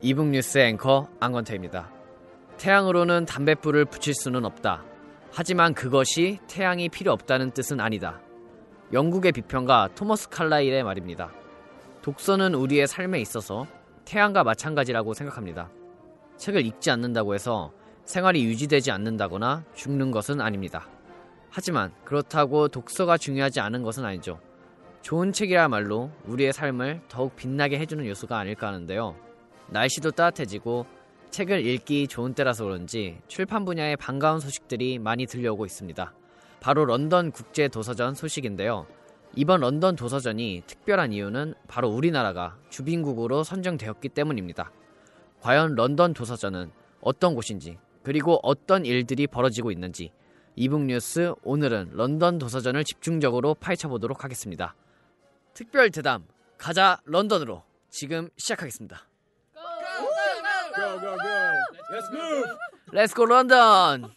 이북뉴스 앵커 안건태입니다. 태양으로는 담뱃불을 붙일 수는 없다. 하지만 그것이 태양이 필요 없다는 뜻은 아니다. 영국의 비평가 토머스 칼라일의 말입니다. 독서는 우리의 삶에 있어서 태양과 마찬가지라고 생각합니다. 책을 읽지 않는다고 해서 생활이 유지되지 않는다거나 죽는 것은 아닙니다. 하지만 그렇다고 독서가 중요하지 않은 것은 아니죠. 좋은 책이야말로 우리의 삶을 더욱 빛나게 해주는 요소가 아닐까 하는데요. 날씨도 따뜻해지고 책을 읽기 좋은 때라서 그런지 출판 분야에 반가운 소식들이 많이 들려오고 있습니다. 바로 런던 국제 도서전 소식인데요. 이번 런던 도서전이 특별한 이유는 바로 우리나라가 주빈국으로 선정되었기 때문입니다. 과연 런던 도서전은 어떤 곳인지 그리고 어떤 일들이 벌어지고 있는지 이북뉴스 오늘은 런던 도서전을 집중적으로 파헤쳐 보도록 하겠습니다. 특별 대담 가자 런던으로 지금 시작하겠습니다. Go, go, go. Let's move. Let's go 런던.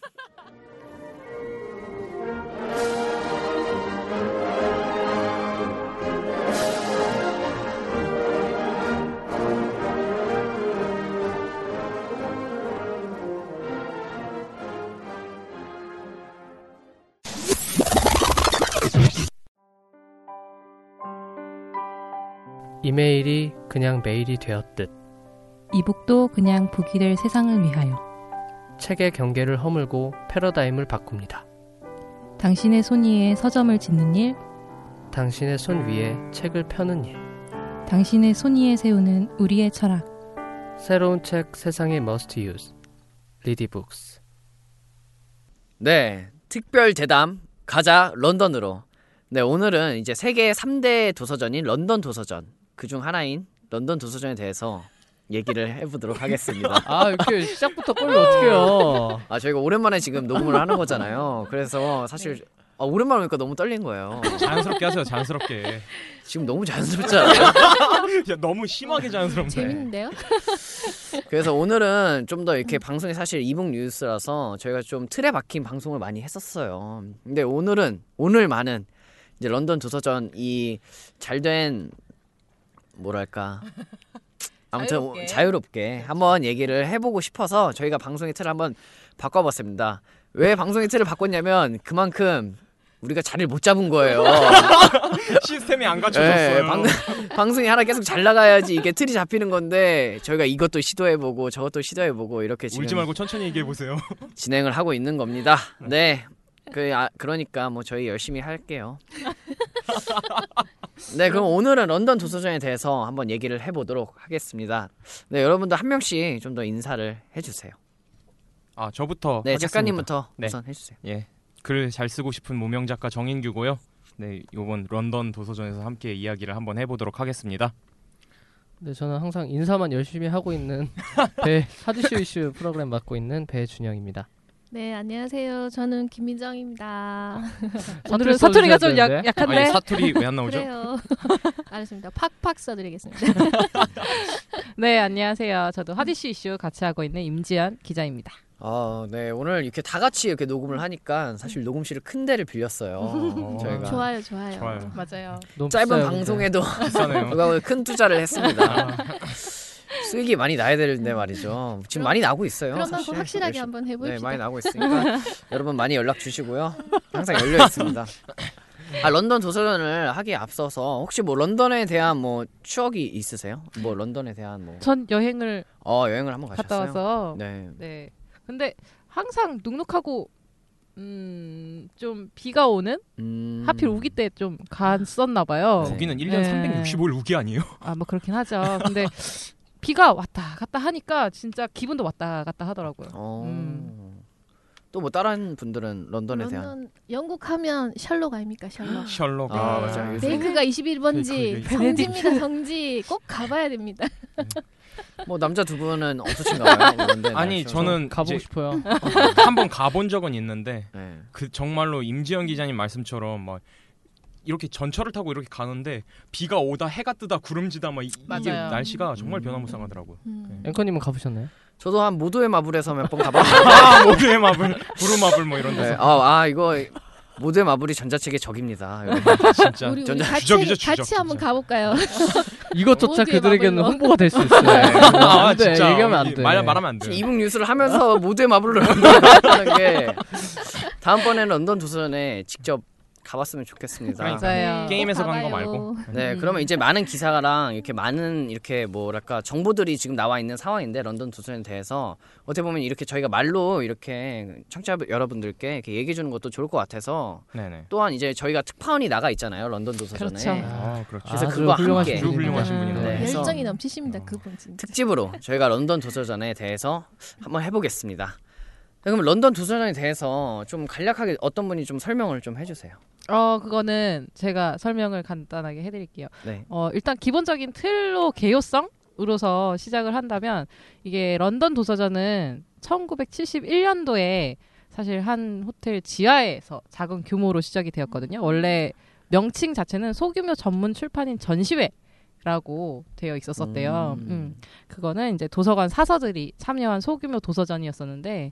이메일이 그냥 메일이 되었듯 e-book도 그냥 book이 될 세상을 위하여 책의 경계를 허물고 패러다임을 바꿉니다. 당신의 손 위에 서점을 짓는 일, 당신의 손 위에 책을 펴는 일. 당신의 손 위에 세우는 우리의 철학. 새로운 책 세상의 must use. 리디북스. 네, 특별 대담 가자 런던으로. 네, 오늘은 이제 세계 3대 도서전인 런던 도서전 그중 하나인 런던 도서전에 대해서 얘기를 해보도록 하겠습니다. 아 이렇게 시작부터 꼴로 어떡해요. 아 저희가 오랜만에 지금 녹음을 하는 거잖아요. 그래서 사실 아, 오랜만에 오니까 너무 떨린 거예요. 자연스럽게 하세요. 자연스럽게. 지금 너무 자연스럽지 않아요? 야, 너무 심하게 자연스럽네. 재밌는데요? 그래서 오늘은 좀 더 이렇게 방송이 사실 이북 뉴스라서 저희가 좀 틀에 박힌 방송을 많이 했었어요. 근데 오늘은 오늘만은 이제 런던 도서전 이 잘된 뭐랄까 아무튼 자유롭게. 자유롭게 한번 얘기를 해보고 싶어서 저희가 방송의 틀을 한번 바꿔봤습니다. 왜 방송의 틀을 바꿨냐면 그만큼 우리가 자리를 못 잡은 거예요. 시스템이 안 네, 갖춰졌어요. 방, 방송이 하나 계속 잘 나가야지 이게 틀이 잡히는 건데 저희가 이것도 시도해보고 저것도 시도해보고 이렇게 지금 울지 말고 천천히 얘기해 보세요. 진행을 하고 있는 겁니다. 네. 그 아, 그러니까 뭐 저희 열심히 할게요. 네, 그럼 오늘은 런던 도서전에 대해서 한번 얘기를 해보도록 하겠습니다. 네, 여러분도 한 명씩 좀 더 인사를 해주세요. 아, 저부터 네, 하겠습니다. 작가님부터 네. 우선 해주세요. 예. 글 잘 쓰고 싶은 무명 작가 정인규고요. 네, 이번 런던 도서전에서 함께 이야기를 한번 해 보도록 하겠습니다. 네, 저는 항상 인사만 열심히 하고 있는 배 하드쇼 이슈 프로그램 맡고 있는 배준영입니다. 네, 안녕하세요. 저는 김민정입니다. 오늘은 사투리가 좀 약, 되는데. 약 한데. 아니, 사투리 왜 안 나오죠? 알겠습니다. 팍팍 써드리겠습니다. 네, 안녕하세요. 저도 하디슈 이슈 같이 하고 있는 임지연 기자입니다. 아, 네, 오늘 이렇게 다 같이 이렇게 녹음을 하니까 사실 녹음실을 큰 데를 빌렸어요. 저희가 좋아요, 좋아요. 좋아요. 맞아요. 짧은 비싸요, 방송에도. 누가 큰 투자를 했습니다. 아, 수익이 많이 나야 되는데 말이죠. 지금 많이 나고 있어요. 그럼 사실. 확실하게 열심히- 한번 네, 해봅시다. 많이 나고 있으니까 여러분 많이 연락 주시고요. 항상 열려 있습니다. 아 런던 도서전을 하기에 앞서서 혹시 뭐 런던에 대한 뭐 추억이 있으세요? 뭐 런던에 대한 뭐 전 여행을 어, 여행을 한번 갔다 가셨어요? 와서 네. 네. 근데 항상 눅눅하고 음, 좀 비가 오는 음... 하필 우기 때 좀 갔었나 봐요. 네. 거기는 1년 네. 365일 우기 아니에요? 아, 뭐 그렇긴 하죠. 근데 비가 왔다 갔다 하니까 진짜 기분도 왔다 갔다 하더라고요. 어... 음. 또뭐 다른 분들은 런던에 대한 런던 영국 하면 셜록 아닙니까 셜록. 셜록. 아, 네. 맞아요. 베이크가 21번지 베이크, 베이크. 성지입니다 성지 꼭 가봐야 됩니다. 뭐 남자 두 분은 없으신가요? 뭐 런던에 아니? 저는 가보고 이제 싶어요. 한번 가본 적은 있는데 네. 그 정말로 임지영 기자님 말씀처럼 막 이렇게 전철을 타고 이렇게 가는데 비가 오다 해가 뜨다 구름지다 막 이, 게. 날씨가 정말 음. 변화무쌍하더라고요. 음. 앵커님은 가보셨나요? 저도 한 모두의 마블에서 몇 번 가봤어요. 아 모두의 마블, 부루마블 뭐 이런 네. 데서 아, 아 이거 모두의 마블이 전자책의 적입니다. 여러분. 진짜 우리 우리 전자- 같이 주적이죠, 주적, 같이 한번. 가볼까요? 이것조차 그들에게는. 홍보가 될 수 있어요. 아안 돼. 진짜 얘기하면 안 돼. 말 말하면 안 돼. 이북 뉴스를 하면서 모두의 마블로 런던을 게 다음번에는 런던 도서전에 직접 가봤으면 좋겠습니다. 그러니까. 맞아요. 게임에서 꼭 가는 거. 말고. 네, 음. 그러면 이제 많은 기사랑 이렇게 많은 이렇게 뭐랄까 정보들이 지금 나와 있는 상황인데 런던 도서전에 대해서 어떻게 보면 이렇게 저희가 말로 이렇게 청취자 여러분들께 이렇게 얘기해 주는 것도 좋을 것 같아서 네네. 또한 이제 저희가 특파원이 나가 있잖아요 런던 도서전에 그렇죠. 아 그렇죠. 그래서 아주 그거 함께 훌륭하신 음. 분이네. 네, 열정이 넘치십니다 그분 진짜. 특집으로 저희가 런던 도서전에 대해서 한번 해보겠습니다. 네, 그럼 런던 도서전에 대해서 좀 간략하게 어떤 분이 좀 설명을 좀 해주세요. 어 그거는 제가 설명을 간단하게 해드릴게요. 네. 어 일단 기본적인 틀로 개요성으로서 시작을 한다면 이게 런던 도서전은 1971년도에 사실 한 호텔 지하에서 작은 규모로 시작이 되었거든요. 원래 명칭 자체는 소규모 전문 출판인 전시회 라고 되어 있었었대요. 음. 음. 그거는 이제 도서관 사서들이 참여한 소규모 도서전이었었는데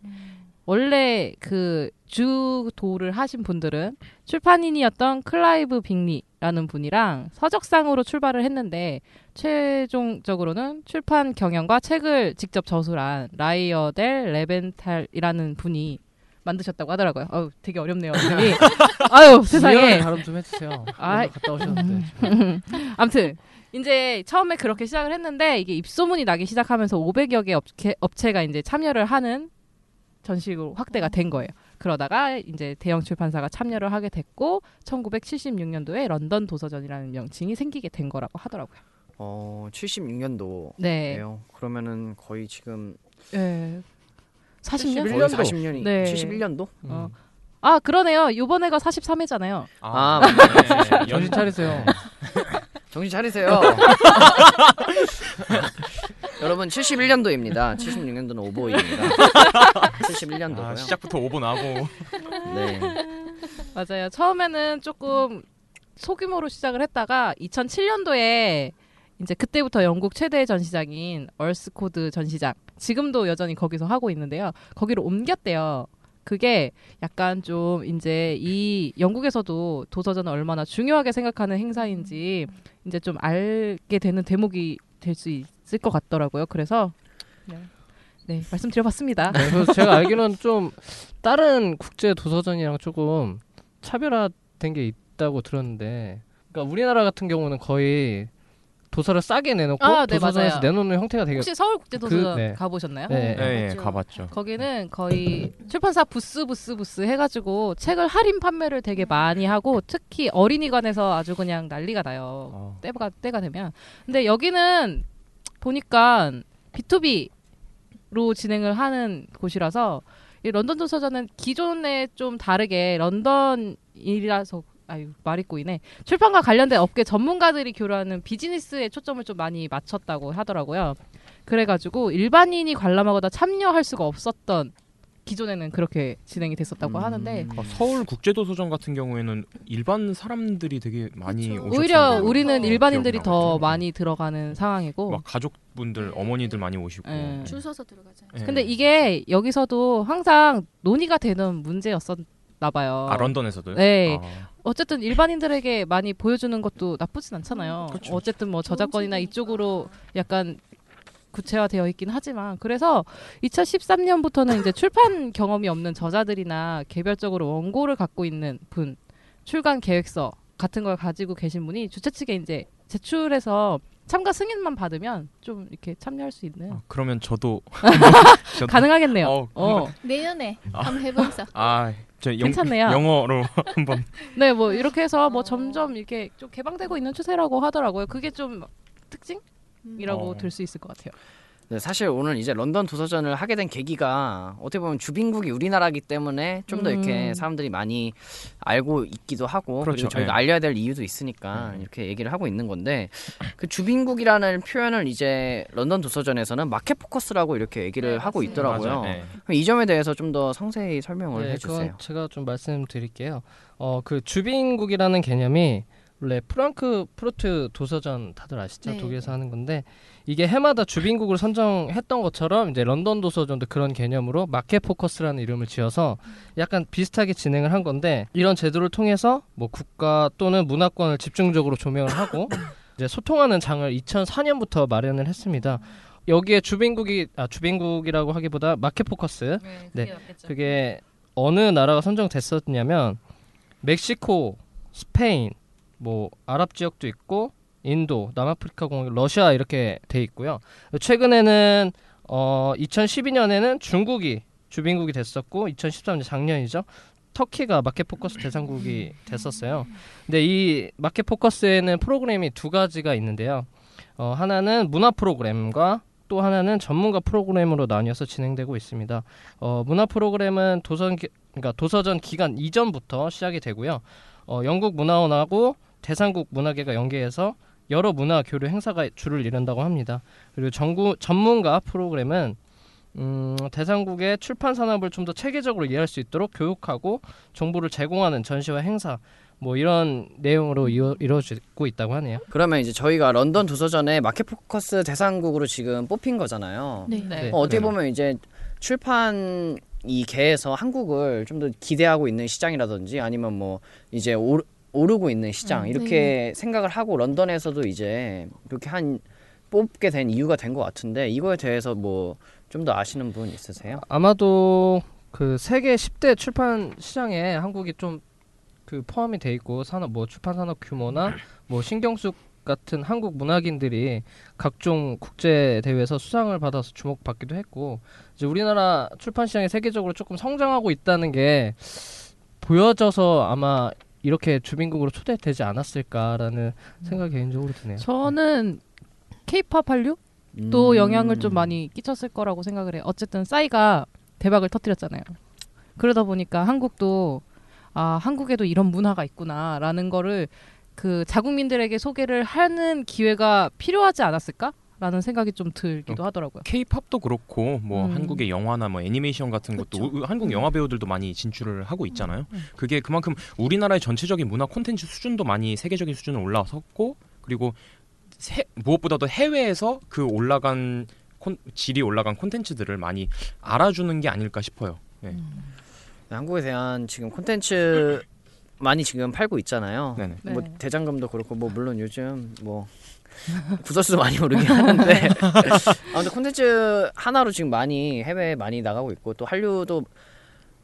원래 그 주도를 하신 분들은 출판인이었던 클라이브 빅리라는 분이랑 서적상으로 출발을 했는데 최종적으로는 출판 경영과 책을 직접 저술한 라이오넬 레벤탈이라는 분이 만드셨다고 하더라고요. 어우, 되게 어렵네요. 아유, 세상에. 발음 좀 해주세요. 오늘 갔다 오셨는데. 아무튼 이제 처음에 그렇게 시작을 했는데 이게 입소문이 나기 시작하면서 500여 개 업체, 업체가 이제 참여를 하는 형식으로 확대가 된 거예요. 그러다가 이제 대형 출판사가 참여를 하게 됐고 1976년도에 런던 도서전이라는 명칭이 생기게 된 거라고 하더라고요. 어, 76년도예요. 네. 그러면은 거의 지금 네. 40년? 거의 71년도. 40년이 네. 71년도? 어. 아, 그러네요. 요번에가 43회잖아요. 아, 네. 정신 차리세요. 정신 차리세요. 여러분 71년도입니다. 76년도는 오보입니다. 71년도고요. 아, 시작부터 오버 나고. 네. 맞아요. 처음에는 조금 소규모로 시작을 했다가 2007년도에 이제 그때부터 영국 최대 전시장인 얼스코드 전시장 지금도 여전히 거기서 하고 있는데요. 거기로 옮겼대요. 그게 약간 좀 이제 이 영국에서도 도서전을 얼마나 중요하게 생각하는 행사인지 이제 좀 알게 되는 대목이 될 수 있을 것 같더라고요. 그래서 네, 네 말씀드려봤습니다. 네, 그래서 제가 알기로는 좀 다른 국제 도서전이랑 조금 차별화된 게 있다고 들었는데, 그러니까 우리나라 같은 경우는 거의 도서를 싸게 내놓고 아, 네, 도서관에서 맞아요. 내놓는 형태가 되게 혹시 서울국제도서관 그- 네. 가보셨나요? 네. 네, 예, 맞죠. 가봤죠. 거기는 거의 출판사 부스 부스 부스 해가지고 책을 할인 판매를 되게 많이 하고 특히 어린이관에서 아주 그냥 난리가 나요. 어. 때가 때가 되면. 근데 여기는 보니까 B2B로 진행을 하는 곳이라서 이 런던 도서전은 기존에 좀 다르게 런던이라서 아유 말이 꼬이네 출판과 관련된 업계 전문가들이 교류하는 비즈니스에 초점을 좀 많이 맞췄다고 하더라고요. 그래가지고 일반인이 관람하거나 참여할 수가 없었던 기존에는 그렇게 진행이 됐었다고 음. 하는데 어, 서울 국제도서전 같은 경우에는 일반 사람들이 되게 많이. 오셨어요. 오히려 우리는 어, 일반인들이 더. 많이 들어가는 상황이고 막 가족분들 어머니들 많이 오시고. 예. 줄 서서 들어가잖아요. 예. 근데 이게 여기서도 항상 논의가 되는 문제였었 나 봐요. 아 런던에서도요? 네. 아, 어쨌든 일반인들에게 많이 보여주는 것도 나쁘진 않잖아요. 그렇죠. 어쨌든 뭐 저작권이나. 이쪽으로 약간 구체화되어 있긴 하지만 그래서 2013년부터는 이제 출판 경험이 없는 저자들이나 개별적으로 원고를 갖고 있는 분, 출간 계획서 같은 걸 가지고 계신 분이 주최 측에 이제 제출해서 참가 승인만 받으면 좀 이렇게 참여할 수 있는 아, 그러면 저도 저도- 가능하겠네요. 어, 어, 내년에 한번 해보자. 아, 괜찮네요. 영어로 한번 네, 뭐 이렇게 해서 뭐 어. 점점 이렇게 좀 개방되고 있는 추세라고 하더라고요. 그게 좀 특징이라고 어. 들수 있을 것 같아요. 네, 사실 오늘 이제 런던 도서전을 하게 된 계기가 어떻게 보면 주빈국이 우리나라기 때문에 좀더 이렇게 음. 사람들이 많이 알고 있기도 하고 그리고 그렇죠. 저희가 예. 알려야 될 이유도 있으니까 네. 이렇게 얘기를 하고 있는 건데 그 주빈국이라는 표현을 이제 런던 도서전에서는 마켓 포커스라고 이렇게 얘기를 네, 하고. 있더라고요. 그럼 이 점에 대해서 좀 더 상세히 설명을 네, 해주세요. 그건 제가 좀 말씀드릴게요. 어, 그 주빈국이라는 개념이 원래 프랑크푸르트 도서전 다들 아시죠? 네. 독일에서 하는 건데 이게 해마다 주빈국을 선정했던 것처럼 이제 런던 도서전도 그런 개념으로 마켓 포커스라는 이름을 지어서 약간 비슷하게 진행을 한 건데 이런 제도를 통해서 뭐 국가 또는 문화권을 집중적으로 조명을 하고 이제 소통하는 장을 2004년부터 마련을 했습니다. 여기에 주빈국이 아 주빈국이라고 하기보다 마켓 포커스 네. 그게 어느 나라가 선정됐었냐면 멕시코, 스페인, 뭐 아랍 지역도 있고 인도, 남아프리카 공화국, 러시아 이렇게 돼 있고요. 최근에는 어 2012년에는 중국이 주빈국이 됐었고 2013년 작년이죠. 터키가 마켓 포커스 대상국이 됐었어요. 근데 이 마켓 포커스에는 프로그램이 두 가지가 있는데요. 어, 하나는 문화 프로그램과 또 하나는 전문가 프로그램으로 나뉘어서 진행되고 있습니다. 어, 문화 프로그램은 도선 기, 그러니까 도서전 기간 이전부터 시작이 되고요. 어, 영국 문화원하고 대상국 문화계가 연계해서 여러 문화 교류 행사가 주를 이룬다고 합니다. 그리고 전구, 전문가 프로그램은 음, 대상국의 출판 산업을 좀 더 체계적으로 이해할 수 있도록 교육하고 정보를 제공하는 전시와 행사 뭐 이런 내용으로 이루, 이루어지고 있다고 하네요. 그러면 이제 저희가 런던 도서전에 마켓 포커스 대상국으로 지금 뽑힌 거잖아요. 네. 네. 어, 어떻게 네. 보면 이제 출판 이 계에서 한국을 좀 더 기대하고 있는 시장이라든지 아니면 뭐 이제 오르, 오르고 있는 시장 음, 이렇게 생각을 하고 런던에서도 이제 그렇게 한 뽑게 된 이유가 된 것 같은데 이거에 대해서 뭐 좀 더 아시는 분 있으세요? 아마도 그 세계 10대 출판 시장에 한국이 좀 그 포함이 돼 있고 산업 뭐 출판 산업 규모나 뭐 신경숙 같은 한국 문학인들이 각종 국제 대회에서 수상을 받아서 주목받기도 했고 이제 우리나라 출판 시장이 세계적으로 조금 성장하고 있다는 게 보여져서 아마 이렇게 주민국으로 초대되지 않았을까라는 생각이 개인적으로 드네요. 저는 케이팝 한류 또 음. 영향을 좀 많이 끼쳤을 거라고 생각을 해요. 어쨌든 싸이가 대박을 터뜨렸잖아요. 그러다 보니까 한국도 아 한국에도 이런 문화가 있구나라는 거를 그 자국민들에게 소개를 하는 기회가 필요하지 않았을까 라는 생각이 좀 들기도 하더라고요. K-팝도 그렇고 뭐 음. 한국의 영화나 뭐 애니메이션 같은 것도 그쵸. 우- 한국 영화 배우들도 많이 진출을 하고 있잖아요. 음. 그게 그만큼 우리나라의 전체적인 문화 콘텐츠 수준도 많이 세계적인 수준으로 올라섰고 그리고 세- 무엇보다도 해외에서 그 올라간 콘, 질이 올라간 콘텐츠들을 많이 알아주는 게 아닐까 싶어요. 네. 한국에 대한 지금 콘텐츠 많이 지금 팔고 있잖아요. 네네. 뭐 네. 대장금도 그렇고 뭐 물론 요즘 뭐 구설수도 많이 오르긴 하는데 아무튼 콘텐츠 하나로 지금 많이 해외에 많이 나가고 있고 또 한류도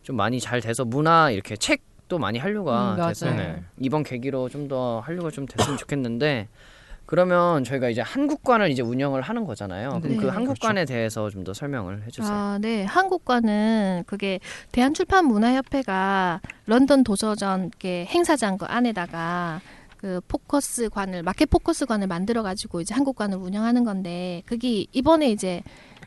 좀 많이 잘 돼서 문화 이렇게 책도 많이 한류가 음. 돼서 네. 이번 계기로 좀 더 한류가 좀 됐으면 좋겠는데 그러면 저희가 이제 한국관을 이제 운영을 하는 거잖아요. 그럼 네. 그 한국관에 대해서 좀 더 설명을 해주세요. 아, 네. 한국관은 그게 대한출판문화협회가 런던 도서전 행사장 그 안에다가 그 포커스관을 마켓 포커스관을 만들어 가지고 이제 한국관을 운영하는 건데 그게 이번에 이제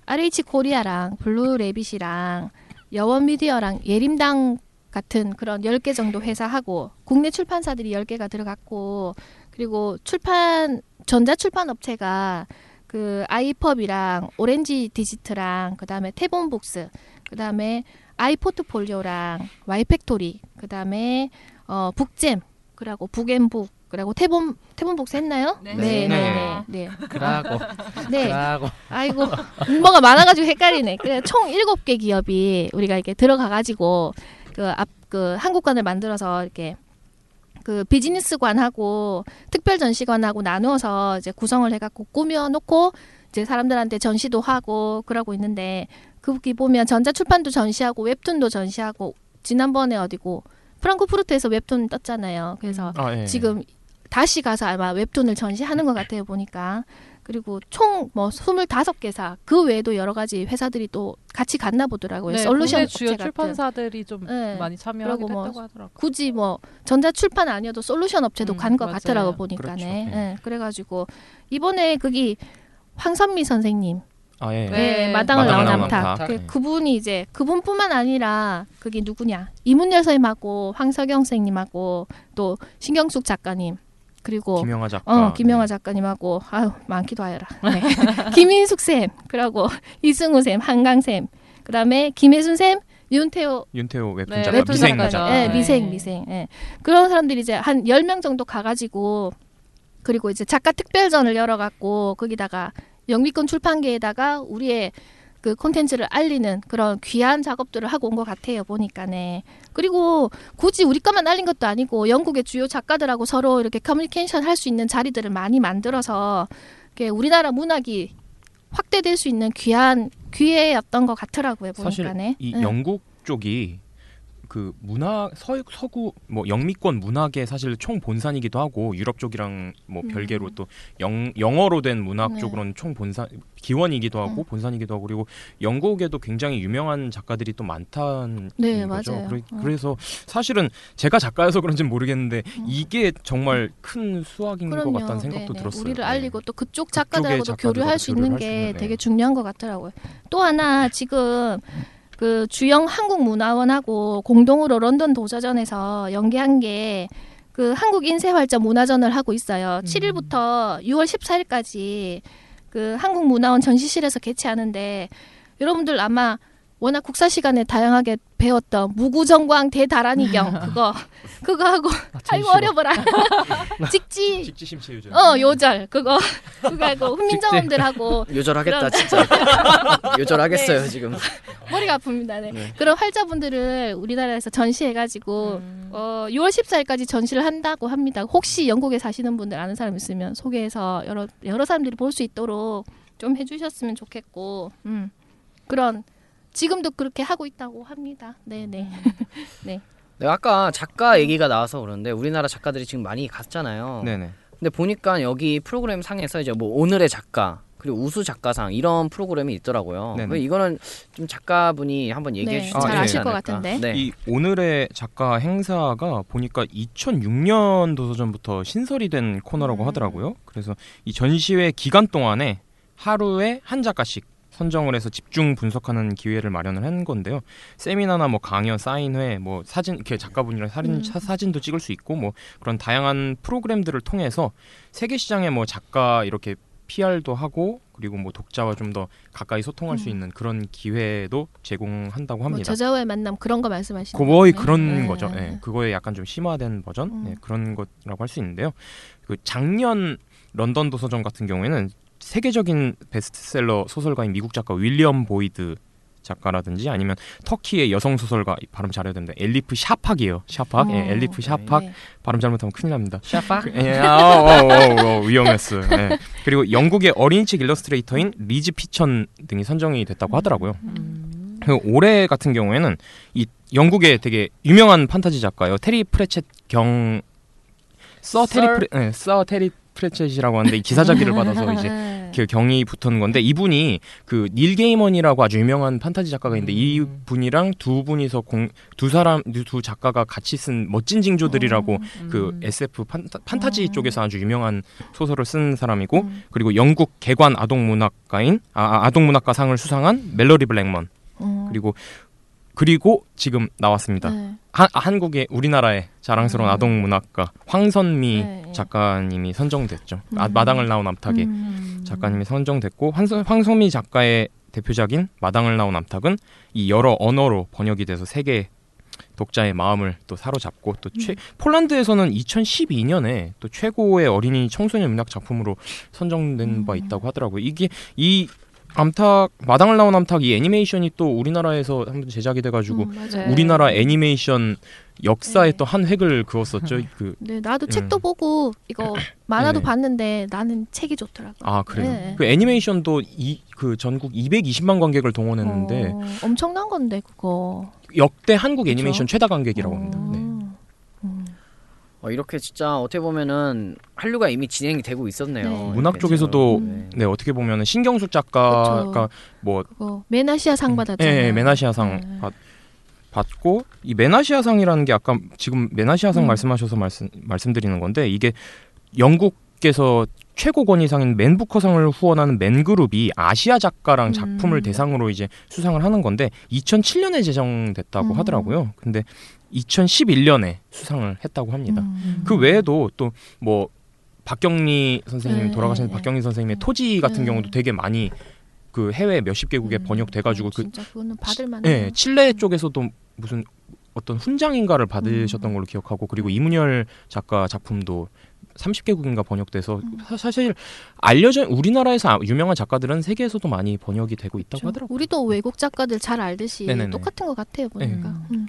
RH 코리아랑 블루래빗이랑 여원 미디어랑 예림당 같은 그런 10개 정도 회사하고 국내 출판사들이 10개가 들어갔고 그리고 출판 전자 출판 업체가 그 아이펍이랑 오렌지 디지트랑 그다음에 태본북스 그다음에 아이포트폴리오랑 와이팩토리 그다음에 어 북잼 그리고 북앤북 그리고 태본 태본북스 했나요? 네. 네, 네, 네. 네. 그라고 네. 그라고 아이고 뭐가 많아 가지고 헷갈리네. 그래 총 일곱 개 기업이 우리가 이렇게 들어가 가지고 그 앞 그 한국관을 만들어서 이렇게 그 비즈니스관하고 특별 전시관하고 나누어서 이제 구성을 해 갖고 꾸며 놓고 이제 사람들한테 전시도 하고 그러고 있는데 거기 보면 전자출판도 전시하고 웹툰도 전시하고 지난번에 어디고 프랑크푸르트에서 웹툰 떴잖아요. 그래서 아, 예. 지금 다시 가서 아마 웹툰을 전시하는 것 같아요 보니까 그리고 총뭐 25개사 그 외에도 여러 가지 회사들이 또 같이 갔나 보더라고요 네, 솔루션 주요 업체 같은 출판사들이 좀 네. 많이 참여하기도 그리고 뭐 하더라고요. 굳이 뭐 전자 출판 아니어도 솔루션 업체도 음, 간것 맞아요. 같더라고 보니까네 그렇죠. 네. 예, 그래가지고 이번에 거기 황선미 선생님 아 예. 네, 마당을 나온. 암탉. 그, 네. 그분이 이제 그분뿐만 아니라 그게 누구냐 이문열 선생님하고 황석영 선생님하고 또 신경숙 작가님 그리고 김영하 작가. 어 김영하 작가님하고 아유 많기도 하여라. 네. 김인숙 쌤 그리고 이승우 쌤 한강 쌤 그다음에 김혜순 쌤 윤태호 윤태호 웹툰 네, 작가 웹툰 미생. 작가. 예, 네. 미생 미생. 예. 그런 사람들이 이제 한 10명 정도 가가지고 그리고 이제 작가 특별전을 열어갖고 거기다가 영미권 출판계에다가 우리의 그 콘텐츠를 알리는 그런 귀한 작업들을 하고 온 것 같아요 보니까 네. 그리고 굳이 우리 것만 알린 것도 아니고 영국의 주요 작가들하고 서로 이렇게 커뮤니케이션 할 수 있는 자리들을 많이 만들어서 우리나라 문학이 확대될 수 있는 귀한 기회였던 것 같더라고요 사실 보니까네. 이 예. 영국 쪽이 그 문학 서, 서구 뭐 영미권 문학의 사실 총 본산이기도 하고 유럽 쪽이랑 뭐 음. 별개로 또 영, 영어로 된 문학 네. 쪽으로는 총 본산 기원이기도 하고 음. 본산이기도 하고 그리고 영국에도 굉장히 유명한 작가들이 또 많다는 네, 거죠. 맞아요. 그래, 어. 그래서 사실은 제가 작가여서 그런지는 모르겠는데 음. 이게 정말 큰 수확인 것 같다는 생각도 네네. 들었어요. 우리를 네. 알리고 또 그쪽 작가들하고도 교류할 수 있는 게 네. 되게 중요한 것 같더라고요. 또 하나 지금 그 주영 한국문화원하고 공동으로 런던 도서전에서 연계한 게 그 한국 인쇄활자 문화전을 하고 있어요. 7일부터 6월 14일까지 그 한국문화원 전시실에서 개최하는데 여러분들 아마 워낙 국사 시간에 다양하게 배웠던 무구정광 대다란이경 그거 그거 하고 아이고 어려워라 직지 직지심체 유전. 어 요절 그거 그거 하고 훈민정음들하고 요절하겠다 그럼- 진짜. 요절하겠어요 네. 지금. 머리가 아픕니다. 네. 네. 그런 활자분들을 우리나라에서 전시해가지고 음. 어 6월 14일까지 전시를 한다고 합니다. 혹시 영국에 사시는 분들 아는 사람 있으면 소개해서 여러 여러 사람들이 볼 수 있도록 좀 해주셨으면 좋겠고 음 그런 지금도 그렇게 하고 있다고 합니다. 네네. 네, 아까 작가 얘기가 나와서 그러는데 우리나라 작가들이 지금 많이 갔잖아요. 네네. 근데 보니까 여기 프로그램 상에서 이제 뭐 오늘의 작가 그리고 우수 작가상 이런 프로그램이 있더라고요. 네네. 그래서 이거는 좀 작가분이 한번 얘기해 네, 주시면 잘 되지 아실 것. 같은데. 네. 이 오늘의 작가 행사가 보니까 2006년 도서전부터 신설이 된 코너라고 음. 하더라고요. 그래서 이 전시회 기간 동안에 하루에 한 작가씩 선정을 해서 집중 분석하는 기회를 마련을 한 건데요. 세미나나 뭐 강연, 사인회, 뭐 사진, 이렇게 작가분이랑 사진, 음. 사, 사진도 찍을 수 있고 뭐 그런 다양한 프로그램들을 통해서 세계 시장에 뭐 작가 이렇게 PR도 하고 그리고 뭐 독자와 좀 더 가까이 소통할 수 음. 있는 그런 기회도 제공한다고 뭐 합니다. 저자와의 만남 그런 거 말씀하시는 거의. 그런 네. 거죠. 예, 그거에 약간 좀 심화된 버전 음. 예, 그런 거라고 할 수 있는데요. 그 작년 런던 도서전 같은 경우에는 세계적인 베스트셀러 소설가인 미국 작가 윌리엄 보이드 작가라든지 아니면 터키의 여성 소설가 발음 잘해야 되는데 엘리프 샤팍이에요. 샤팍, 어. 예, 엘리프 샤팍 네. 발음 잘못하면 큰일 납니다. 샤파? 예, 아, 어, 어, 어, 어, 위험했어. 예. 그리고 영국의 어린이책 일러스트레이터인 리즈 피천 등이 선정이 됐다고 하더라고요. 음. 그 올해 같은 경우에는 이 영국의 되게 유명한 판타지 작가요 테리 프레쳇 경 Sir 테리? 프레 네, Sir 테리 프레쳇이라고 하는데 이 기사작위를 받아서 이제 네. 그 경이 붙은 건데 이분이 그 닐 게이먼이라고 아주 유명한 판타지 작가가 있는데 이 음. 분이랑 두 분이서 공, 두 사람 두 작가가 같이 쓴 멋진 징조들이라고 그 음. SF 판타, 판타지 음. 쪽에서 아주 유명한 소설을 쓴 사람이고 음. 그리고 영국 계관 아동 문학가인 아, 아동 문학가상을 수상한 멜로디 블랙먼 음. 그리고 그리고 지금 나왔습니다. 네. 한, 한국의 우리나라의 자랑스러운 음. 아동 문학가 황선미 네, 네. 작가님이 선정됐죠. 아, 음. 마당을 나온 암탉의 음. 작가님이 선정됐고 황선, 황선미 작가의 대표작인 마당을 나온 암탉은 이 여러 언어로 번역이 돼서 세계 독자의 마음을 또 사로잡고 또 최, 폴란드에서는 2012년에 또 최고의 어린이 청소년 문학 작품으로 선정된 바 음. 있다고 하더라고요. 이게 이 암탉 마당을 나온 암탉 이 애니메이션이 또 우리나라에서 한번 제작이 돼가지고 음. 우리나라 애니메이션 역사에 네. 또한 획을 그었었죠. 그 네, 나도 음. 책도 보고 이거 만화도 네. 봤는데 나는 책이 좋더라고. 아 그래요. 네. 그 애니메이션도 이 그 전국 220만 관객을 동원했는데 어, 엄청난 건데 그거. 역대 한국? 애니메이션 최다 관객이라고 합니다. 네. 음. 음. 어, 이렇게 진짜 어떻게 보면은 한류가 이미 진행이 되고 있었네요. 네. 문학 쪽에서도 지금. 네 어떻게 보면은 신경숙 작가가 뭐 그거 메나시아 상 받았잖아요. 예, 예, 메나시아 상 네. 받, 받고 이 메나시아 상이라는 게 아까 지금 메나시아 상 음. 말씀하셔서 말씀 말씀드리는 건데 이게 영국 미국에서 최고 권위상인 맨부커상을 후원하는 맨그룹이 아시아 작가랑 음. 작품을 대상으로 이제 수상을 하는 건데 2007년에 제정됐다고 음. 하더라고요. 근데 2011년에 수상을 했다고 합니다. 음. 그 외에도 또 뭐 박경리 선생님 네, 돌아가신 네, 박경리 선생님의 네. 토지 같은 네. 경우도 되게 많이 그 해외 몇십 개국에 음. 번역돼 가지고 어, 그 진짜 그거는 받을 예. 칠레 쪽에서도 무슨 어떤 훈장인가를 음. 받으셨던 걸로 기억하고 그리고 이문열 작가 작품도 30개국인가 번역돼서 음. 사- 사실 알려져 우리나라에서 아- 유명한 작가들은 세계에서도 많이 번역이 되고 있다고 그렇죠. 하더라고요. 우리도 외국 작가들 잘 알듯이 네네네. 똑같은 것 같아요 보니까. 네. 음.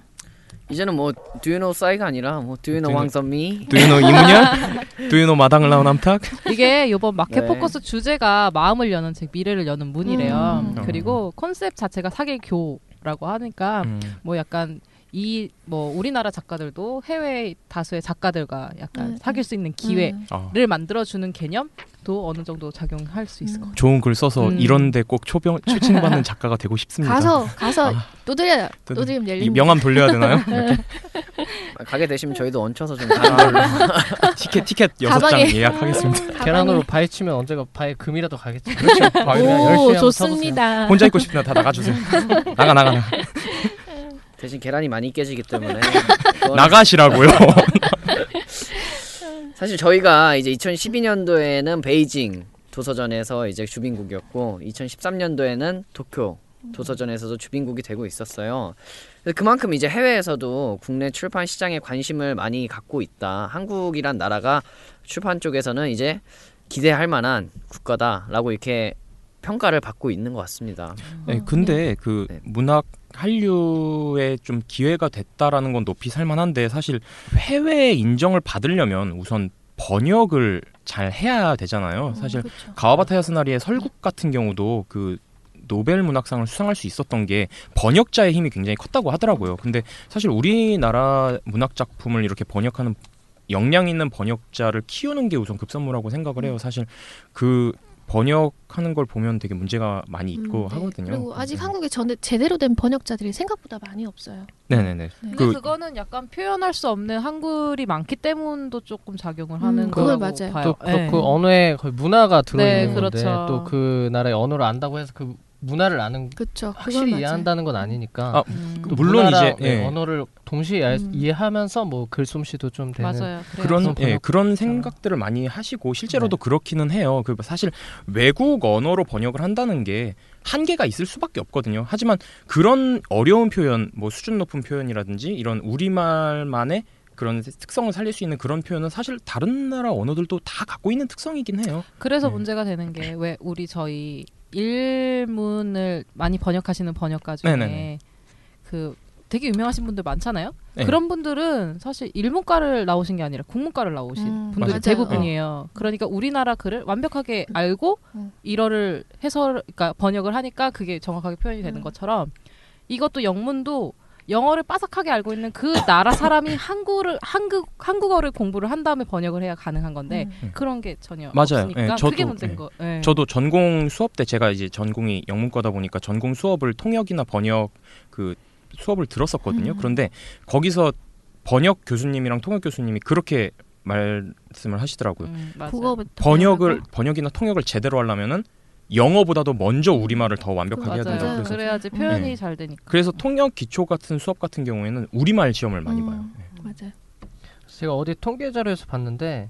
이제는 뭐 Do you know 싸이가 아니라 뭐 Do you know Do you 황선미 두유노 이문열, 두유노 마당을 나온 암탉. 이게 이번 마켓 네. 포커스 주제가 마음을 여는 책, 미래를 여는 문이래요. 음. 그리고 컨셉 자체가 사계교라고 하니까 음. 뭐 약간 이 뭐 우리나라 작가들도 해외 다수의 작가들과 약간 네. 사귈 수 있는 기회를 아, 만들어주는 개념도 어느 정도 작용할 수 있을 음. 것 같아요. 좋은 글 써서 음. 이런데 꼭 초병 초청받는 작가가 되고 싶습니다. 가서 가서 아. 두드려 두드- 두드리면 이 열립니다. 명함 돌려야 되나요? 가게 되시면 저희도 얹혀서 좀 가는 걸로 티켓 티켓 여섯 장. 예약하겠습니다. 계란으로 바위 치면 언제가 바위 금이라도 가겠지. 그렇죠. 바위 좋습니다. 혼자 있고 싶으면 다 나가주세요. 나가 나가 나가 대신 계란이 많이 깨지기 때문에 나가시라고요. 사실 저희가 이제 2012년도에는 베이징 도서전에서 이제 주빈국이었고 2013년도에는 도쿄 도서전에서도 주빈국이 되고 있었어요. 그만큼 이제 해외에서도 국내 출판 시장에 관심을 많이 갖고 있다. 한국이란 나라가 출판 쪽에서는 이제 기대할 만한 국가다라고 이렇게 평가를 받고 있는 것 같습니다. 네, 근데 그 네. 문학 한류에 좀 기회가 됐다라는 건 높이 살만한데 사실 해외 인정을 받으려면 우선 번역을 잘 해야 되잖아요. 사실 음, 그쵸. 가와바타 야스나리의 설국 같은 경우도 그 노벨 문학상을 수상할 수 있었던 게 번역자의 힘이 굉장히 컸다고 하더라고요. 근데 사실 우리나라 문학 작품을 이렇게 번역하는 역량 있는 번역자를 키우는 게 우선 급선무라고 생각을 해요. 사실 그 번역하는 걸 보면 되게 문제가 많이 있고 음, 네. 하거든요. 그리고 아직 네. 한국에 전 제대로 된 번역자들이 생각보다 많이 없어요. 네네네. 네. 근데 그- 그, 거는 약간 표현할 수 없는 한글이 많기 때문도 조금 작용을 음, 하는 그걸 거라고 맞아요. 봐요. 또그 네. 그 언어에 거의 문화가 들어있는 네, 건데 그렇죠. 또그 나라의 언어를 안다고 해서 그 문화를 아는 그렇죠. 확실히 이해한다는 건 아니니까 아, 음, 또 물론 이제, 네, 예. 언어를 동시에 알- 음. 이해하면서 뭐 글솜씨도 좀 되는 맞아요. 그런 예, 그런 생각들을 많이 하시고 실제로도 네. 그렇기는 해요. 그 사실 외국 언어로 번역을 한다는 게 한계가 있을 수밖에 없거든요. 하지만 그런 어려운 표현, 뭐 수준 높은 표현이라든지 이런 우리말만의 그런 특성을 살릴 수 있는 그런 표현은 사실 다른 나라 언어들도 다 갖고 있는 특성이긴 해요. 그래서 네. 문제가 되는 게 왜 우리 저희 일문을 많이 번역하시는 번역가 중에 네네네. 그 되게 유명하신 분들 많잖아요. 네. 그런 분들은 사실 일문과를 나오신 게 아니라 국문과를 나오신 음, 분들이 맞아요. 대부분이에요. 그러니까 우리나라 글을 완벽하게 알고 음. 일어를 해설, 그러니까 번역을 하니까 그게 정확하게 표현이 되는 음. 것처럼 이것도 영문도 영어를 빠삭하게 알고 있는 그 나라 사람이 한국을 한국 한국어를 공부를 한 다음에 번역을 해야 가능한 건데 음. 그런 게 전혀 맞아요. 없으니까 예, 그게 저도, 문제인 예. 거. 예. 저도 전공 수업 때 제가 이제 전공이 영문과다 보니까 전공 수업을 통역이나 번역 그 수업을 들었었거든요. 음. 그런데 거기서 번역 교수님이랑 통역 교수님이 그렇게 말씀을 하시더라고요. 음, 번역을. 번역이나 통역을 제대로 하려면은 영어보다도 먼저 우리말을 더 완벽하게 해야 된다. 맞아요. 그래서 그래야지 표현이 네. 잘 되니까. 그래서 통역 기초 같은 수업 같은 경우에는 우리말 시험을 많이 음. 봐요. 네. 맞아요. 제가 어디 통계 자료에서 봤는데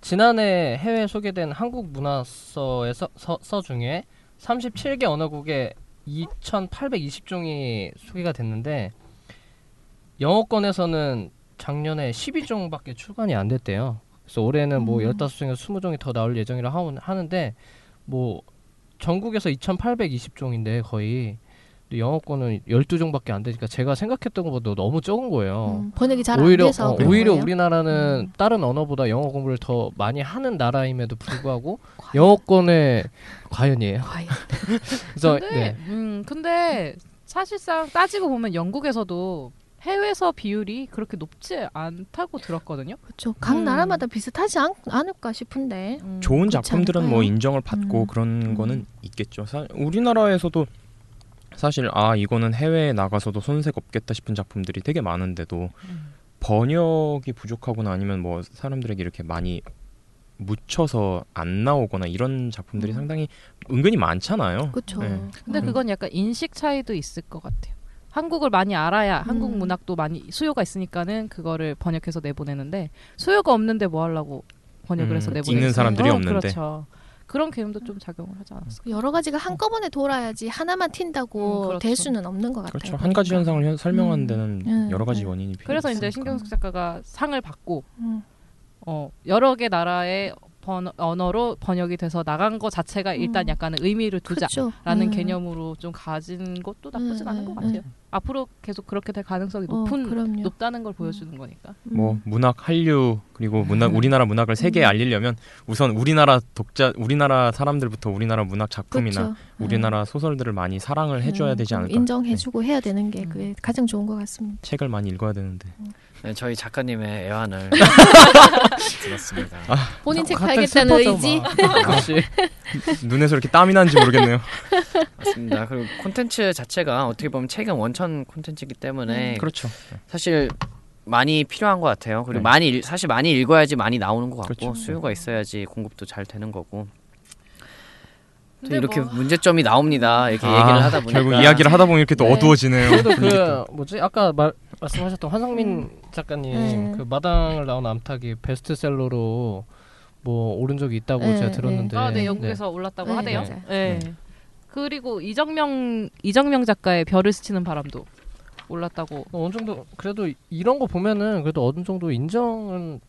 지난해 해외 소개된 한국 문화서에서 서, 서 중에 37개 언어국에 2,820종이 소개가 됐는데 영어권에서는 작년에 12종밖에 출간이 안 됐대요. 그래서 올해는 뭐 음. 15종에서 20종이 더 나올 예정이라 하는데 뭐 전국에서 2,820종인데 거의 영어권은 12종밖에 안 되니까 제가 생각했던 것보다 너무 적은 거예요. 음, 번역이 잘안 오히려 돼서 어, 오히려 거예요? 우리나라는 음. 다른 언어보다 영어 공부를 더 많이 하는 나라임에도 불구하고 영어권의 과연이에요. 과연. 그래서 근데 네. 음 근데 사실상 따지고 보면 영국에서도 해외서 비율이 그렇게 높지 않다고 들었거든요. 그렇죠. 각 음. 나라마다 비슷하지 않, 않을까 싶은데. 음. 좋은 작품들은 뭐 않을까요? 인정을 받고 음. 그런 음. 거는 있겠죠. 사, 우리나라에서도 사실 아 이거는 해외에 나가서도 손색 없겠다 싶은 작품들이 되게 많은데도 음. 번역이 부족하거나 아니면 뭐 사람들에게 이렇게 많이 묻혀서 안 나오거나 이런 작품들이 음. 상당히 은근히 많잖아요. 그렇죠. 네. 근데 음. 그건 약간 인식 차이도 있을 것 같아요. 한국을 많이 알아야 한국 음. 문학도 많이 수요가 있으니까는 그거를 번역해서 내보내는데 수요가 없는데 뭐 하려고 번역을 음, 해서 내보내 읽는 사람들이 어, 없는데. 그렇죠. 그런 개념도 좀 작용을 하지 않았을까. 여러 가지가 한꺼번에 돌아야지 하나만 튄다고 음, 그렇죠. 될 수는 없는 것 같아요. 그렇죠. 한 가지 현상을 현- 설명하는 음. 데는 음, 여러 가지 음. 원인이 필요 그래서 이제 있으니까. 신경숙 작가가 상을 받고 음. 어, 여러 개 나라의 번, 언어로 번역이 돼서 나간 것 자체가 일단 음. 약간은 의미를 두자라는 그렇죠. 음. 개념으로 좀 가진 것도 나쁘진 음, 않은 것 음, 같아요. 앞으로 계속 그렇게 될 가능성이 어, 높은 그럼요. 높다는 걸 보여주는 거니까. 뭐 문학 한류 그리고 문학 우리나라 문학을 세계에 음. 알리려면 우선 우리나라 독자 우리나라 사람들부터 우리나라 문학 작품이나 그렇죠. 우리나라 소설들을 많이 사랑을 해줘야 음, 되지 좀 않을까 네. 인정해주고 해야 되는 게 음. 그게 가장 좋은 것 같습니다. 책을 많이 읽어야 되는데 네, 저희 작가님의 애환을 들었습니다. 본인 책 팔겠다는 의지. 막. 역시 눈에서 이렇게 땀이 나는지 모르겠네요. 맞습니다. 그리고 콘텐츠 자체가 어떻게 보면 책은 원천 콘텐츠이기 때문에 그렇죠. 사실 많이 필요한 것 같아요. 그리고 네. 많이 읽- 사실 많이 읽어야지 많이 나오는 것 같고 그렇죠. 수요가 있어야지 공급도 잘 되는 거고. 또 이렇게 뭐- 문제점이 나옵니다. 이렇게 아, 얘기를 하다 보니까 결국 이야기를 하다 보면 이렇게 또 네. 어두워지네요. 그래도. 그 뭐지 아까 말 말씀하셨던 환상민 작가님 음. 그 마당을 나온 암탉이 베스트셀러로 뭐 오른 적이 있다고 네, 제가 들었는데 아, 네, 영국에서 올랐다고 네, 하대요. 네. 그리고 이정명 이정명 작가의 별을 스치는 바람도 올랐다고. 어느 정도 그래도 이런 거 보면은 그래도 어느 정도 인정은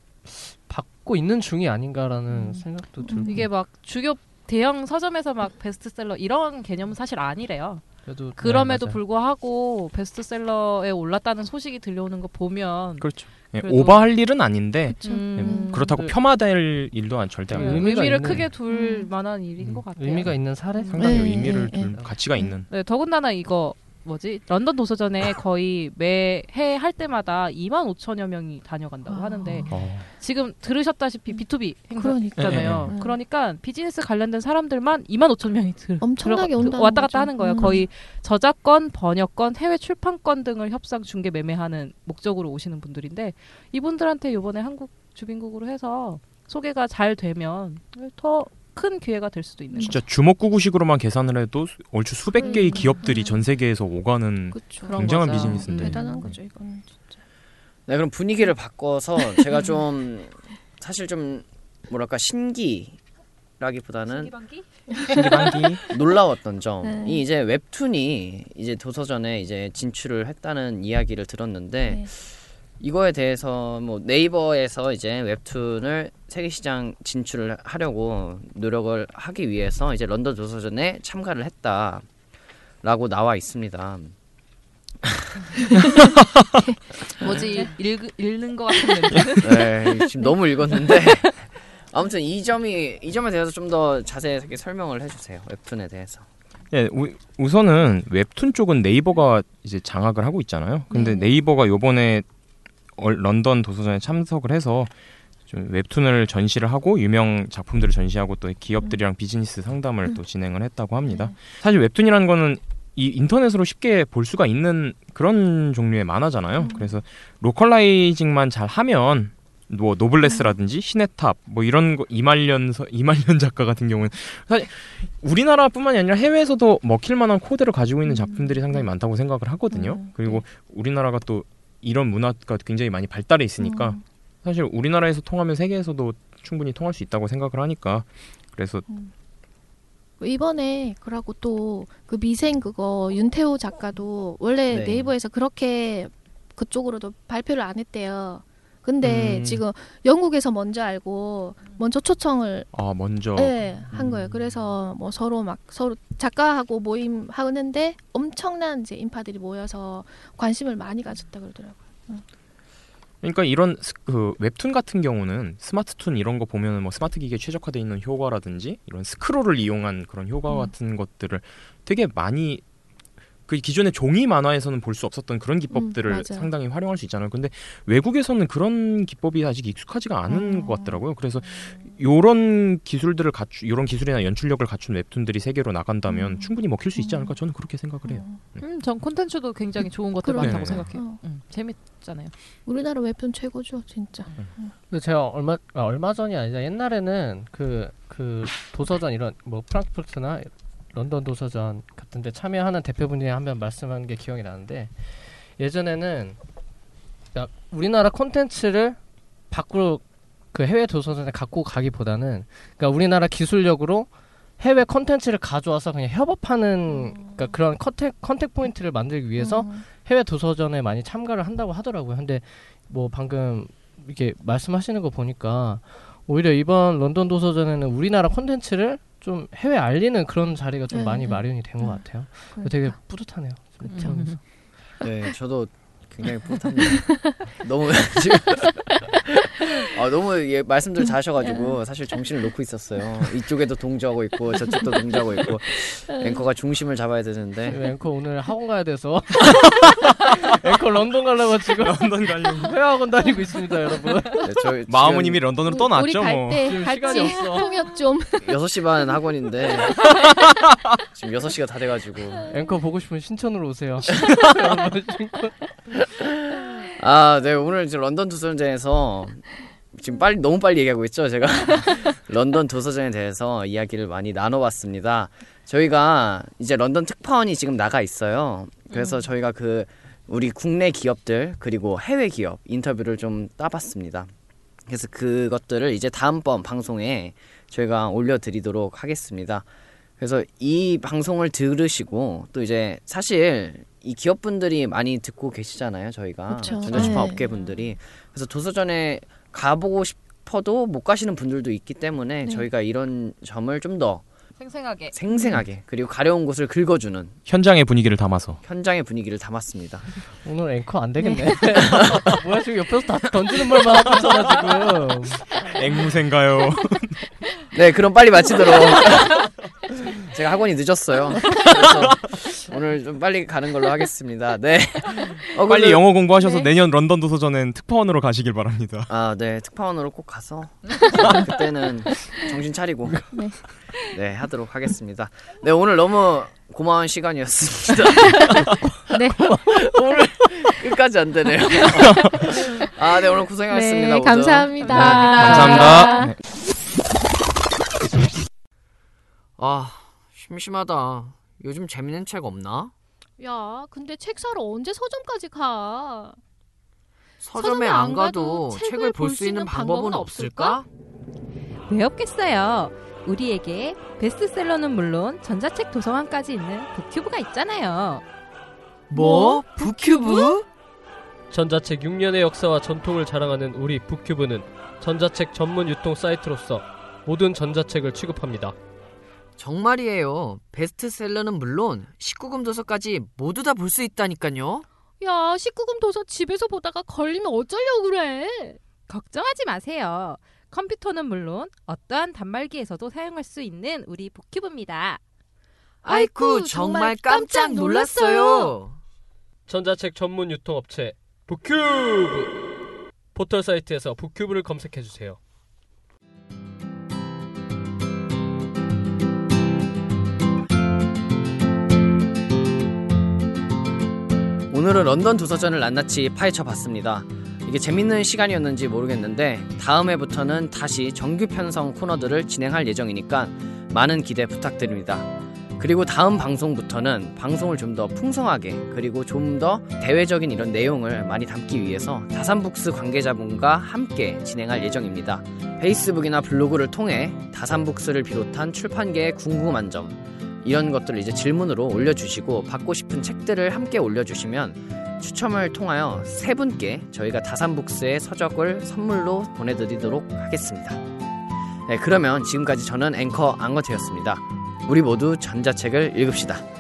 받고 있는 중이 아닌가라는 음. 생각도 들고 이게 막 주교 대형 서점에서 막 베스트셀러 이런 개념은 사실 아니래요. 그래도 그럼에도 네. 불구하고 베스트셀러에 올랐다는 소식이 들려오는 거 보면 그렇죠. 예, 오버할 일은 아닌데 음, 예, 그렇다고 그- 폄하될 일도 안- 절대 그 아니고 의미가 의미를 있는- 크게 둘 음. 만한 일인 것 같아요. 의미가 있는 사례 음. 상당히 네, 의미를 네, 둘 네. 가치가 있는 네, 더군다나 이거 뭐지 런던 도서전에 거의 매해 할 때마다 2만 5천여 명이 다녀간다고 아. 하는데 어, 지금 들으셨다시피 B2B 행사잖아요. 예. 그러니까 비즈니스 관련된 사람들만 2만 5천 명이 들, 엄청나게 들어가- 온다는 왔다 갔다 거죠. 하는 거예요. 음. 거의 저작권, 번역권, 해외 출판권 등을 협상 중개 매매하는 목적으로 오시는 분들인데 이분들한테 이번에 한국 주빈국으로 해서 소개가 잘 되면 더 큰 기회가 될 수도 있는 진짜 주먹구구식으로만 계산을 해도 수- 얼추 수백 개의 음. 기업들이 전 세계에서 오가는. 그런 굉장한 거죠. 비즈니스인데. 대단한 거죠 이거는 진짜. 네, 그럼 분위기를 바꿔서 제가 좀 사실 좀 뭐랄까 신기라기보다는 신기반기 놀라웠던 점이 네. 이제 웹툰이 이제 도서전에 이제 진출을 했다는 이야기를 들었는데 네. 이거에 대해서 뭐 네이버에서 이제 웹툰을 세계 시장 진출을 하려고 노력을 하기 위해서 이제 런던 도서전에 참가를 했다라고 나와 있습니다. 뭐지 읽, 읽는 것 같은 멘트. 네, 지금 너무 읽었는데 아무튼 이 점이 이 점에 대해서 좀 더 자세하게 설명을 해주세요. 웹툰에 대해서. 예, 우, 우선은 웹툰 쪽은 네이버가 이제 장악을 하고 있잖아요. 근데 네. 네이버가 요번에 얼- 런던 도서전에 참석을 해서 좀 웹툰을 전시를 하고 유명 작품들을 전시하고 또 기업들이랑 비즈니스 상담을 음. 또 진행을 했다고 합니다. 네. 사실 웹툰이라는 거는 이 인터넷으로 쉽게 볼 수가 있는 그런 종류의 만화잖아요. 음. 그래서 localizing만 잘 하면 뭐 노블레스라든지 신의 탑 뭐 이런 거 이말년 서- 이말년 작가 같은 경우는 사실 우리나라뿐만이 아니라 해외에서도 먹힐 만한 코드를 가지고 있는 음. 작품들이 상당히 많다고 생각을 하거든요. 음. 그리고 우리나라가 또 이런 문화가 굉장히 많이 발달해 있으니까 음. 사실 우리나라에서 통하면 세계에서도 충분히 통할 수 있다고 생각을 하니까 그래서 이번에 그러고 또 그 미생 그거 윤태호 작가도 원래 네. 네이버에서 그렇게 그쪽으로도 발표를 안 했대요. 근데 음. 지금 영국에서 먼저 알고 먼저 초청을 아 먼저 네, 한 음. 거예요. 그래서 뭐 서로 막 서로 작가하고 모임 하는데 엄청난 이제 인파들이 모여서 관심을 많이 가졌다 그러더라고요. 그러니까 이런 스- 그 웹툰 같은 경우는 스마트툰 이런 거 보면은 뭐 스마트 기기에 최적화되어 있는 효과라든지 이런 스크롤을 이용한 그런 효과 음. 같은 것들을 되게 많이 그 기존의 종이 만화에서는 볼 수 없었던 그런 기법들을 음. 상당히 활용할 수 있잖아요. 근데 외국에서는 그런 기법이 아직 익숙하지가 않은 어. 것 같더라고요. 그래서 요런 기술들을 갖추 요런 기술이나 연출력을 갖춘 웹툰들이 세계로 나간다면 음. 충분히 먹힐 수 있지 않을까 저는 그렇게 생각을 해요. 음, 전 콘텐츠도 굉장히 좋은 것들. 많다고 네. 생각해요. 어. 음, 재밌잖아요. 우리나라 웹툰 최고죠, 진짜. 근데 제가 얼마 아, 얼마 전이 아니라 옛날에는 그그 도서전 이런 뭐 프랑크푸르트나 런던 도서전 같은데 참여하는 대표분이 한번 말씀한 게 기억이 나는데 예전에는 야, 우리나라 콘텐츠를 밖으로 그 해외 도서전에 갖고 가기보다는 그러니까 우리나라 기술력으로 해외 콘텐츠를 가져와서 그냥 협업하는 그러니까 그런 contact contact point를 만들기 위해서 음. 해외 도서전에 많이 참가를 한다고 하더라고요. 근데 뭐 방금 이렇게 말씀하시는 거 보니까 오히려 이번 런던 도서전에는 우리나라 콘텐츠를 좀 해외 알리는 그런 자리가 좀 네, 많이 네. 마련이 된것 네. 같아요. 그러니까. 되게 뿌듯하네요. 그렇죠. 음. 네, 저도 굉장히 뿌듯합니다. 너무 지금 아, 너무 예, 말씀들 잘하셔가지고 사실 정신을 놓고 있었어요. 이쪽에도 동조하고 있고 저쪽도 동조하고 있고 앵커가 중심을 잡아야 되는데 지금 앵커 오늘 학원 가야 돼서 앵커 런던 가려고 지금 런던 가려고 회화학원 다니고 있습니다, 여러분. 네, 저 마음은 이미 런던으로 떠났죠 우리 뭐. 갈때 지금 같이 시간이 없어. 통역 좀. 6시 반 학원인데 지금 6시가 다 돼가지고 앵커 보고 싶으면 신촌으로 오세요. 아, 네 오늘 지금 런던 도서전에서 지금 빨리 너무 빨리 얘기하고 있죠 제가 런던 도서전에 대해서 이야기를 많이 나눠봤습니다. 저희가 이제 런던 특파원이 지금 나가 있어요. 그래서 저희가 그 우리 국내 기업들 그리고 해외 기업 인터뷰를 좀 따봤습니다. 그래서 그것들을 이제 다음번 방송에 저희가 올려드리도록 하겠습니다. 그래서 이 방송을 들으시고 또 이제 사실 이 기업분들이 많이 듣고 계시잖아요. 저희가. 전자출판 네. 업계분들이 그래서 도서전에 가보고 싶어도 못 가시는 분들도 있기 때문에 네. 저희가 이런 점을 좀더 생생하게. 생생하게 그리고 가려운 곳을 긁어주는 현장의 분위기를 담아서. 현장의 분위기를 담았습니다. 오늘 앵커 안 되겠네. 뭐야 지금 옆에서 다 던지는 말만 하고 있잖아 지금. 앵무새인가요? 네, 그럼 빨리 마치도록. 제가 학원이 늦었어요. 그래서 오늘 좀 빨리 가는 걸로 하겠습니다. 네. 어, 빨리 영어 공부하셔서 네. 내년 런던 도서전엔 특파원으로 가시길 바랍니다. 아, 네. 특파원으로 꼭 가서 그때는 정신 차리고 네. 네, 하도록 하겠습니다. 네, 오늘 너무 고마운 시간이었습니다. 네. 오늘 끝까지 안 되네요. 아, 네, 오늘 고생하셨습니다. 네. 감사합니다. 감사합니다. 네. 아, 심심하다. 요즘 재밌는 책 없나? 야, 근데 책 사러 언제 서점까지 가? 서점에 안 가도 책을 볼 수 있는 방법은 없을까? 왜 없겠어요? 우리에게 베스트셀러는 물론 전자책 도서관까지 있는 북튜브가 있잖아요. 뭐? 북큐브? 전자책 6년의 역사와 전통을 자랑하는 우리 북큐브는 전자책 전문 유통 사이트로서 모든 전자책을 취급합니다. 정말이에요. 베스트셀러는 물론 19금 도서까지 모두 다 볼 수 있다니까요. 야, 19금 도서 집에서 보다가 걸리면 어쩌려고 그래? 걱정하지 마세요. 컴퓨터는 물론 어떠한 단말기에서도 사용할 수 있는 우리 북큐브입니다. 아이쿠 정말 깜짝 놀랐어요. 전자책 전문 유통업체 북큐브 포털 사이트에서 북큐브를 검색해 주세요. 오늘은 런던 도서전을 낱낱이 파헤쳐 봤습니다. 이게 재밌는 시간이었는지 모르겠는데 다음 해부터는 다시 정규 편성 코너들을 진행할 예정이니까 많은 기대 부탁드립니다. 그리고 다음 방송부터는 방송을 좀 더 풍성하게 그리고 좀 더 대외적인 이런 내용을 많이 담기 위해서 다산북스 관계자분과 함께 진행할 예정입니다. 페이스북이나 블로그를 통해 다산북스를 비롯한 출판계의 궁금한 점 이런 것들을 이제 질문으로 올려주시고 받고 싶은 책들을 함께 올려주시면 추첨을 통하여 세 분께 저희가 다산북스의 서적을 선물로 보내드리도록 하겠습니다. 네, 그러면 지금까지 저는 앵커 앙거트였습니다. 우리 모두 전자책을 읽읍시다.